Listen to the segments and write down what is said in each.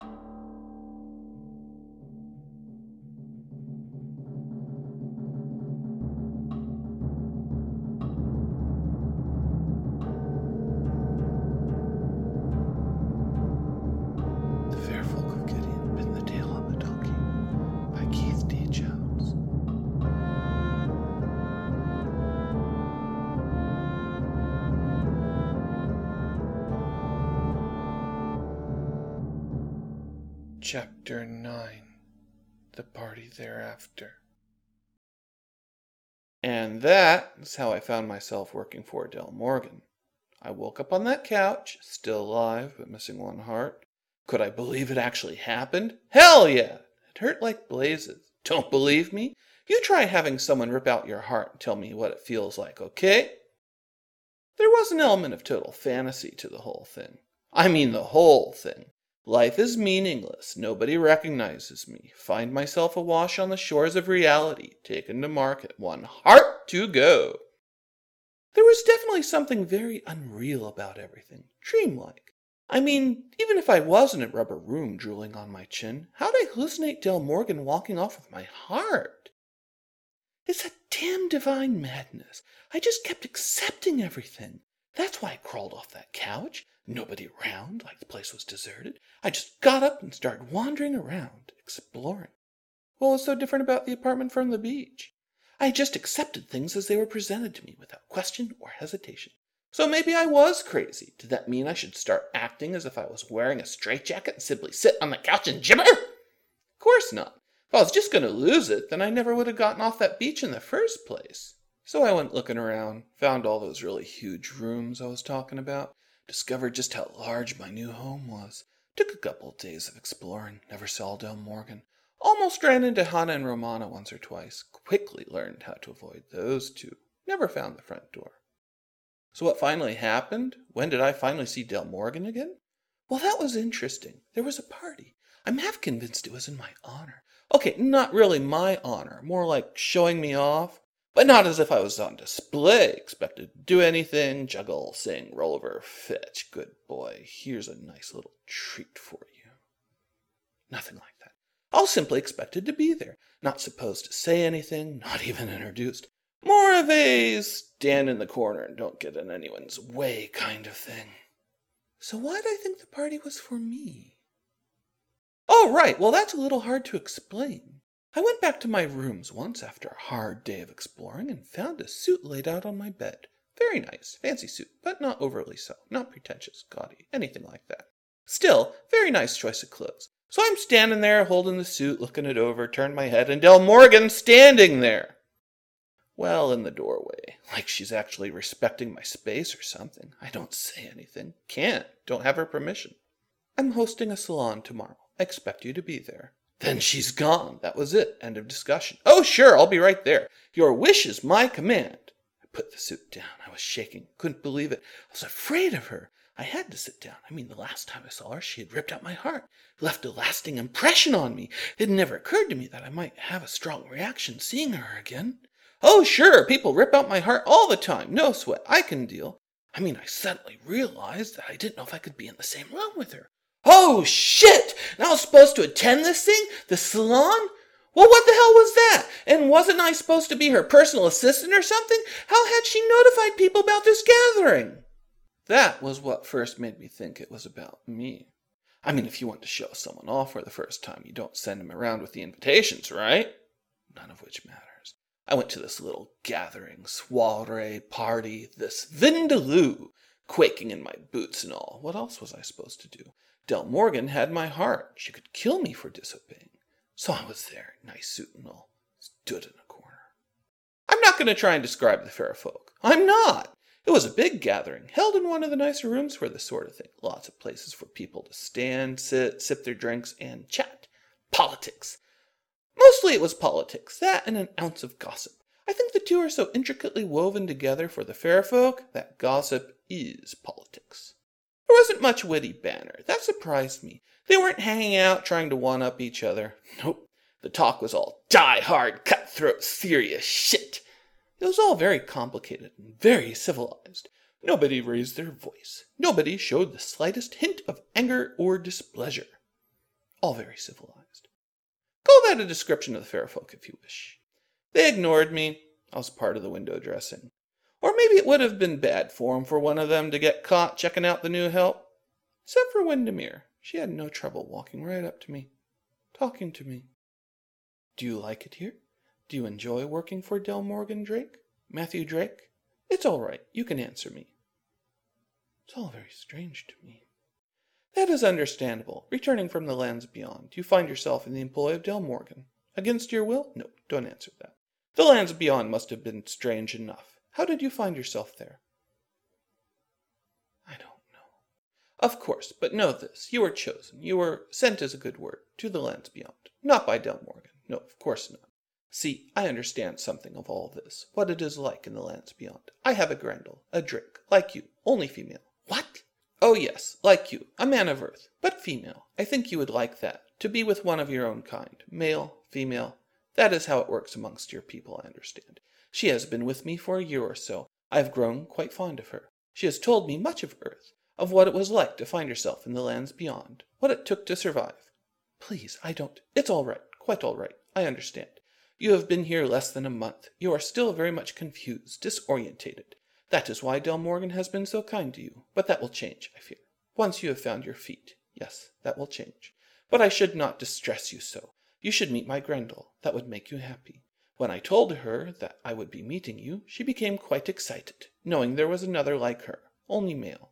The Chapter 9 The Party Thereafter. And that is how I found myself working for Del Morgan. I woke up on that couch, still alive, but missing one heart. Could I believe it actually happened? Hell yeah! It hurt like blazes. Don't believe me? You try having someone rip out your heart and tell me what it feels like, okay? There was an element of total fantasy to the whole thing. I mean, the whole thing. Life is meaningless. Nobody recognizes me. Find myself awash on the shores of reality, taken to market. One heart to go. There was definitely something very unreal about everything, dreamlike. I mean, even if I was in a rubber room drooling on my chin, how'd I hallucinate Del Morgan walking off with my heart? It's a damn divine madness. I just kept accepting everything. That's why I crawled off that couch. Nobody around, like the place was deserted. I just got up and started wandering around, exploring. What was so different about the apartment from the beach? I just accepted things as they were presented to me without question or hesitation. So maybe I was crazy. Did that mean I should start acting as if I was wearing a straitjacket and simply sit on the couch and gibber? Of course not. If I was just going to lose it, then I never would have gotten off that beach in the first place. So I went looking around, found all those really huge rooms I was talking about, discovered just how large my new home was. Took a couple of days of exploring, never saw Del Morgan. Almost ran into Hannah and Romana once or twice. Quickly learned how to avoid those two. Never found the front door. So what finally happened? When did I finally see Del Morgan again? Well, that was interesting. There was a party. I'm half convinced it was in my honor. Okay, not really my honor, more like showing me off. But not as if I was on display, expected to do anything, juggle, sing, roll over, fetch. Good boy, here's a nice little treat for you. Nothing like that. I was simply expected to be there, not supposed to say anything, not even introduced. More of a stand in the corner and don't get in anyone's way kind of thing. So why'd I think the party was for me? Oh, right. Well, that's a little hard to explain. I went back to my rooms once after a hard day of exploring and found a suit laid out on my bed. Very nice, fancy suit, but not overly so, not pretentious, gaudy, anything like that. Still, very nice choice of clothes. So I'm standing there holding the suit, looking it over, turned my head, and Del Morgan standing there. Well, in the doorway, like she's actually respecting my space or something. I don't say anything. Can't. Don't have her permission. I'm hosting a salon tomorrow. I expect you to be there. Then she's gone. That was it. End of discussion. Oh, sure, I'll be right there. Your wish is my command. I put the suit down. I was shaking. Couldn't believe it. I was afraid of her. I had to sit down. I mean, the last time I saw her, she had ripped out my heart, left a lasting impression on me. It never occurred to me that I might have a strong reaction seeing her again. Oh, sure, people rip out my heart all the time. No sweat. I can deal. I mean, I suddenly realized that I didn't know if I could be in the same room with her. Oh, shit! And I was supposed to attend this thing? The salon? Well, what the hell was that? And wasn't I supposed to be her personal assistant or something? How had she notified people about this gathering? That was what first made me think it was about me. I mean, if you want to show someone off for the first time, you don't send them around with the invitations, right? None of which matters. I went to this little gathering, soiree, party, this vindaloo, quaking in my boots and all. What else was I supposed to do? Del Morgan had my heart. She could kill me for disobeying. So I was there, nice suit and all, stood in a corner. I'm not going to try and describe the fair folk. I'm not. It was a big gathering, held in one of the nicer rooms for this sort of thing. Lots of places for people to stand, sit, sip their drinks, and chat. Politics. Mostly it was politics, that and an ounce of gossip. I think the two are so intricately woven together for the fair folk that gossip is politics. There wasn't much witty banter. That surprised me. They weren't hanging out trying to one up each other. Nope. The talk was all die hard, cutthroat, serious shit. It was all very complicated and very civilized. Nobody raised their voice. Nobody showed the slightest hint of anger or displeasure. all very civilized. Call that a description of the fair folk if you wish. They ignored me. I was part of the window dressing. Or maybe it would have been bad form for one of them to get caught checking out the new help. Except for Windermere. She had no trouble walking right up to me, talking to me. Do you like it here? Do you enjoy working for Del Morgan Drake? Matthew Drake? It's all right. You can answer me. It's all very strange to me. That is understandable. Returning from the lands beyond, you find yourself in the employ of Del Morgan. Against your will? No, don't answer that. The lands beyond must have been strange enough. How did you find yourself there? I don't know. Of course, but know this. You were chosen. You were sent as a good word to the lands beyond. Not by Del Morgan. No, of course not. See, I understand something of all this, what it is like in the lands beyond. I have a Grendel, a Drake, like you, only female. What? Oh, yes, like you, a man of earth, but female. I think you would like that, to be with one of your own kind, male, female. That is how it works amongst your people, I understand. She has been with me for a year or so. I have grown quite fond of her. She has told me much of Earth, of what it was like to find herself in the lands beyond, what it took to survive. Please, I don't. It's all right, quite all right. I understand. You have been here less than a month. You are still very much confused, disorientated. That is why Del Morgan has been so kind to you. But that will change, I fear. Once you have found your feet. Yes, that will change. But I should not distress you so. You should meet my Grendel. That would make you happy. When I told her that I would be meeting you, she became quite excited, knowing there was another like her, only male.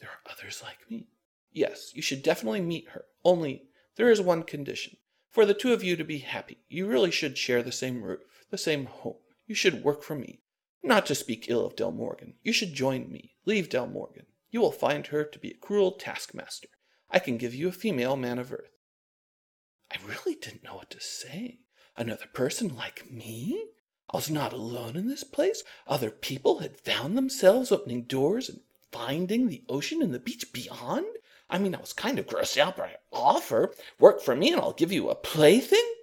There are others like me. Yes, you should definitely meet her. Only there is one condition. For the two of you to be happy, you really should share the same roof, the same home. You should work for me. Not to speak ill of Del Morgan, you should join me. Leave Del Morgan. You will find her to be a cruel taskmaster. I can give you a female man of earth. I really didn't know what to say. Another person like me? I was not alone in this place. Other people had found themselves opening doors and finding the ocean and the beach beyond. I mean, I was kind of grossed out by her offer. Work for me and I'll give you a plaything.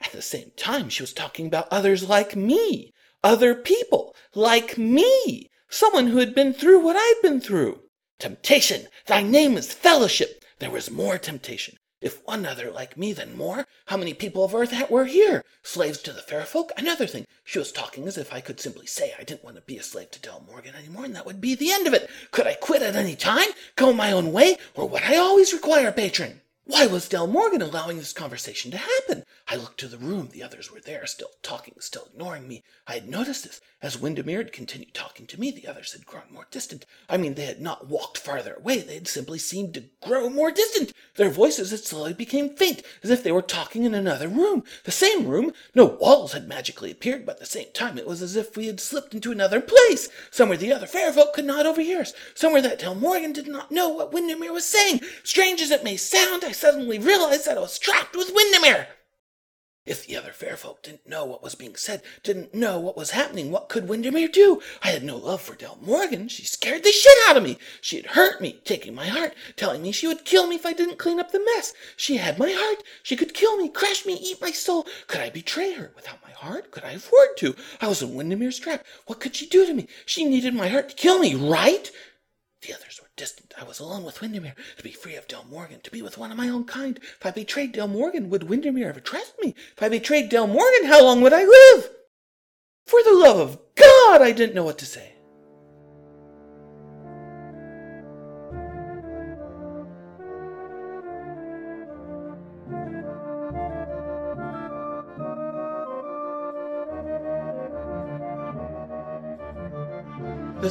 At the same time, she was talking about others like me other people like me, someone who had been through what I'd been through. Temptation, thy name is fellowship. There was more temptation. If one other like me, then more. How many people of earth were here? Slaves to the fair folk? Another thing. She was talking as if I could simply say I didn't want to be a slave to Del Morgan anymore, and that would be the end of it. Could I quit at any time? Go my own way? Or would I always require a patron? Why was Del Morgan allowing this conversation to happen? I looked to the room. The others were there, still talking, still ignoring me. I had noticed this. As Windermere had continued talking to me, the others had grown more distant. I mean, they had not walked farther away. They had simply seemed to grow more distant. Their voices had slowly become faint, as if they were talking in another room. The same room. No walls had magically appeared, but at the same time it was as if we had slipped into another place, somewhere the other fair folk could not overhear us, somewhere that Del Morgan did not know what Windermere was saying. Strange as it may sound, I suddenly realized that I was trapped with Windermere. If the other fair folk didn't know what was being said, didn't know what was happening, what could Windermere do? I had no love for Del Morgan. She scared the shit out of me. She had hurt me, taking my heart, telling me she would kill me if I didn't clean up the mess. She had my heart. She could kill me, crush me, eat my soul. Could I betray her? Without my heart, could I afford to? I was in Windermere's trap. What could she do to me? She needed my heart to kill me, right? The others were distant. I was alone with Windermere, to be free of Del Morgan, to be with one of my own kind. If I betrayed Del Morgan, would Windermere ever trust me? If I betrayed Del Morgan, how long would I live? For the love of God, I didn't know what to say.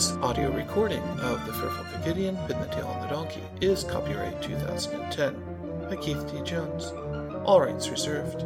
This audio recording of The Faire Folk of Gideon, Pin the Tail on the Donkey is copyright 2010 by Keith D. Jones. All rights reserved.